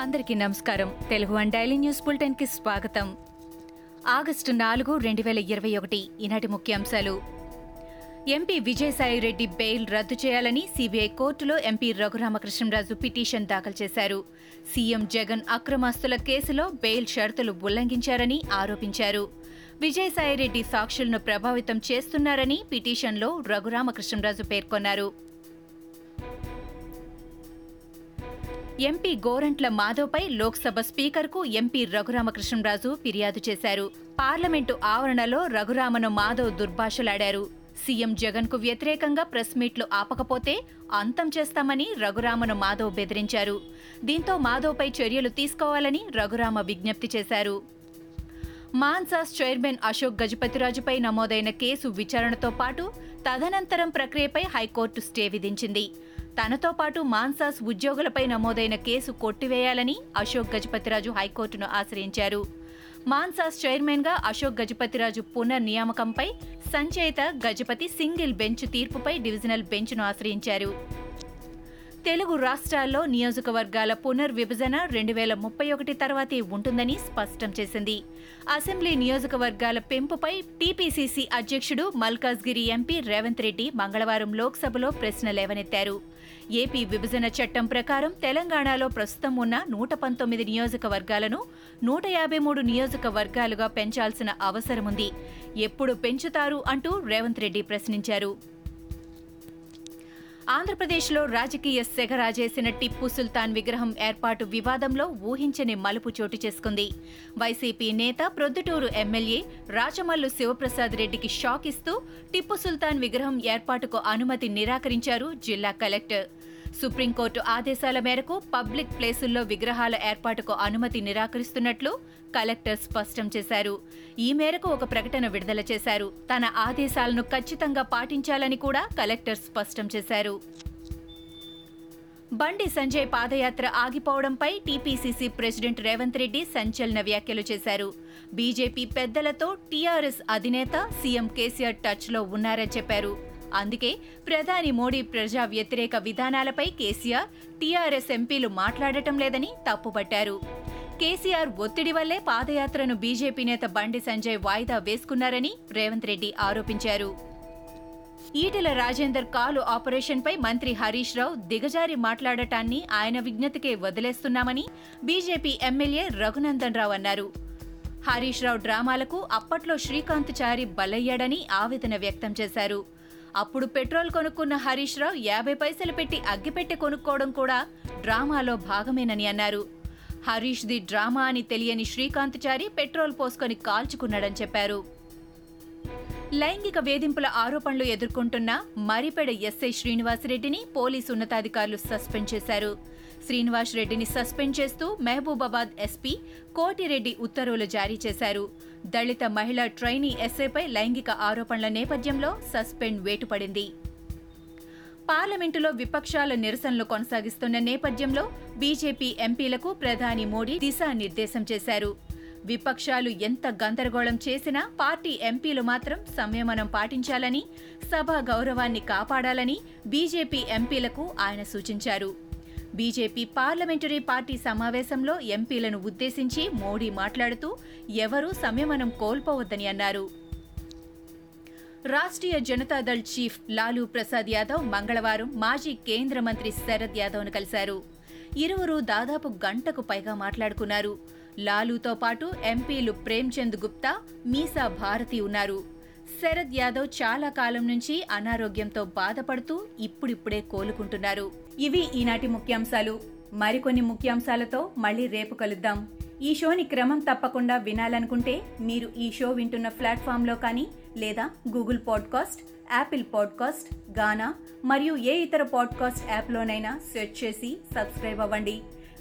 అందరికీ నమస్కారం. Telugu one daily news బులెటిన్కి స్వాగతం. ఆగస్టు నాలుగు రెండు వేల ఇరవై ఒకటి ఈనాటి ముఖ్యాంశాలు. ఎంపీ విజయసాయిరెడ్డి బెయిల్ రద్దు చేయాలని సీబీఐ కోర్టులో ఎంపీ రఘురామకృష్ణరాజు పిటిషన్ దాఖలు చేశారు. సీఎం జగన్ అక్రమాస్తుల కేసులో బెయిల్ షరతులు ఉల్లంఘించారని ఆరోపించారు. విజయసాయిరెడ్డి సాక్షులను ప్రభావితం చేస్తున్నారని పిటిషన్లో రఘురామకృష్ణరాజు పేర్కొన్నారు. ఎంపీ గోరంట్ల మాధవ్పై లోక్సభ స్పీకర్కు ఎంపీ రఘురామకృష్ణరాజు ఫిర్యాదు చేశారు. పార్లమెంటు ఆవరణలో రఘురామను మాధవ్ దుర్భాషలాడారు. సీఎం జగన్కు వ్యతిరేకంగా ప్రెస్ మీట్లు ఆపకపోతే అంతం చేస్తామని రఘురామను మాధవ్ బెదిరించారు. దీంతో మాధవ్పై చర్యలు తీసుకోవాలని రఘురామ విజ్ఞప్తి చేశారు. మాన్సాస్ చైర్మన్ అశోక్ గజపతిరాజుపై నమోదైన కేసు విచారణతో పాటు తదనంతరం ప్రక్రియపై హైకోర్టు స్టే విధించింది. తనతో పాటు మాన్సాస్ ఉద్యోగులపై నమోదైన కేసు కొట్టివేయాలని అశోక్ గజపతిరాజు హైకోర్టును ఆశ్రయించారు. మాన్సాస్ చైర్మన్గా అశోక్ గజపతిరాజు పునర్నియామకంపై సంచయిత గజపతి సింగిల్ బెంచ్ తీర్పుపై డివిజనల్ బెంచ్ను ఆశ్రయించారు. తెలుగు రాష్ట్రాల్లో నియోజకవర్గాల పునర్విభజన రెండు వేల ముప్పై ఒకటి తర్వాతే ఉంటుందని స్పష్టం చేసింది. అసెంబ్లీ నియోజకవర్గాల పెంపుపై టీపీసీసీ అధ్యక్షుడు మల్కాజ్గిరి ఎంపీ రేవంత్ రెడ్డి మంగళవారం లోక్సభలో ప్రశ్న లేవనెత్తారు. ఏపీ విభజన చట్టం ప్రకారం తెలంగాణలో ప్రస్తుతం ఉన్న నూట పంతొమ్మిది నియోజకవర్గాలను నూట యాభై మూడు నియోజకవర్గాలుగా పెంచాల్సిన అవసరముంది. ఎప్పుడు పెంచుతారు అంటూ రేవంత్ రెడ్డి ప్రశ్నించారు. ఆంధ్రప్రదేశ్లో రాజకీయ సెగ రాజేసిన టిప్పు సుల్తాన్ విగ్రహం ఏర్పాటు వివాదంలో ఊహించని మలుపు చోటు చేసుకుంది. వైసీపీ నేత ప్రొద్దుటూరు ఎమ్మెల్యే రాజమల్లు శివప్రసాద్ రెడ్డికి షాక్ ఇస్తూ టిప్పు సుల్తాన్ విగ్రహం ఏర్పాటుకు అనుమతి నిరాకరించారు జిల్లా కలెక్టర్. సుప్రీంకోర్టు ఆదేశాల మేరకు పబ్లిక్ ప్లేసుల్లో విగ్రహాల ఏర్పాటుకు అనుమతి నిరాకరిస్తున్నట్లు కలెక్టర్ స్పష్టం చేశారు. ఈ మేరకు ఒక ప్రకటన విడుదల చేశారు. తన ఆదేశాలను ఖచ్చితంగా పాటించాలని కూడా కలెక్టర్ స్పష్టం చేశారు. బండి సంజయ్ పాదయాత్ర ఆగిపోవడంపై టీపీసీసీ ప్రెసిడెంట్ రేవంత్ రెడ్డి సంచలన వ్యాఖ్యలు చేశారు. బీజేపీ పెద్దలతో టీఆర్ఎస్ అధినేత సీఎం కేసీఆర్ టచ్లో ఉన్నారని చెప్పారు. అందుకే ప్రధాని మోడీ ప్రజా వ్యతిరేక విధానాలపై కేసీఆర్ టీఆర్ఎస్ ఎంపీలు మాట్లాడటం లేదని తప్పుపట్టారు. కేసీఆర్ ఒత్తిడి వల్లే పాదయాత్రను బీజేపీ నేత బండి సంజయ్ వాయిదా వేసుకున్నారని రేవంత్ రెడ్డి ఆరోపించారు. ఈటెల రాజేందర్ కాలు ఆపరేషన్పై మంత్రి హరీష్ రావు దిగజారి మాట్లాడటాన్ని ఆయన విజ్ఞతకే వదిలేస్తున్నామని బీజేపీ ఎమ్మెల్యే రఘునందన్ రావు అన్నారు. హరీష్ రావు డ్రామాలకు అప్పట్లో శ్రీకాంత్ చారి బలయ్యాడని ఆవేదన వ్యక్తం చేశారు. అప్పుడు పెట్రోల్ కొనుక్కున్న హరీష్ రావు యాభై పైసలు పెట్టి అగ్గిపెట్టి కొనుక్కోవడం కూడా డ్రామాలో భాగమేనని అన్నారు. హరీష్ ది డ్రామా అని తెలియని శ్రీకాంత్ చారి పెట్రోల్ పోసుకొని కాల్చుకున్నాడని చెప్పారు. లైంగిక వేధింపుల ఆరోపణలు ఎదుర్కొంటున్న మరిపెడ ఎస్ఐ శ్రీనివాసరెడ్డిని పోలీసు ఉన్నతాధికారులు సస్పెండ్ చేశారు. శ్రీనివాస్ రెడ్డిని సస్పెండ్ చేస్తూ మహబూబాబాద్ ఎస్పీ కోటిరెడ్డి ఉత్తర్వులు జారీ చేశారు. దళిత మహిళా ట్రైనీ ఎస్ఐపై లైంగిక ఆరోపణల నేపథ్యంలో సస్పెండ్ వేటుపడింది. పార్లమెంటులో విపక్షాల నిరసనలు కొనసాగిస్తున్న నేపథ్యంలో బీజేపీ ఎంపీలకు ప్రధాని మోడీ దిశానిర్దేశం చేశారు. విపక్షాలు ఎంత గందరగోళం చేసినా పార్టీ ఎంపీలు మాత్రం సంయమనం పాటించాలని సభ గౌరవాన్ని కాపాడాలని బీజేపీ ఎంపీలకు ఆయన సూచించారు. బీజేపీ పార్లమెంటరీ పార్టీ సమావేశంలో ఎంపీలను ఉద్దేశించి మోడీ మాట్లాడుతూ ఎవరూ సంయమనం కోల్పోవద్దని అన్నారు. రాష్ట్రీయ జనతాదళ్ చీఫ్ లాలూ ప్రసాద్ యాదవ్ మంగళవారం మాజీ కేంద్ర మంత్రి శరద్ యాదవ్ను కలిశారు. ఇరువురు దాదాపు గంటకు పైగా మాట్లాడుకున్నారు. లాలూతో పాటు ఎంపీలు ప్రేమ్చంద్ గుప్తా మీసా భారతి ఉన్నారు. శరద్ యాదవ్ చాలా కాలం నుంచి అనారోగ్యంతో బాధపడుతూ ఇప్పుడిప్పుడే కోలుకుంటున్నారు. ఇవి ఈనాటి ముఖ్యాంశాలు. మరికొన్ని ముఖ్యాంశాలతో మళ్ళీ రేపు కలుద్దాం. ఈ షోని క్రమం తప్పకుండా వినాలనుకుంటే మీరు ఈ షో వింటున్న ప్లాట్ఫామ్లో కానీ లేదా Google podcast Apple podcast Gaana మరియు ఏ ఇతర పాడ్కాస్ట్ యాప్లోనైనా సెర్చ్ చేసి సబ్స్క్రైబ్ అవ్వండి.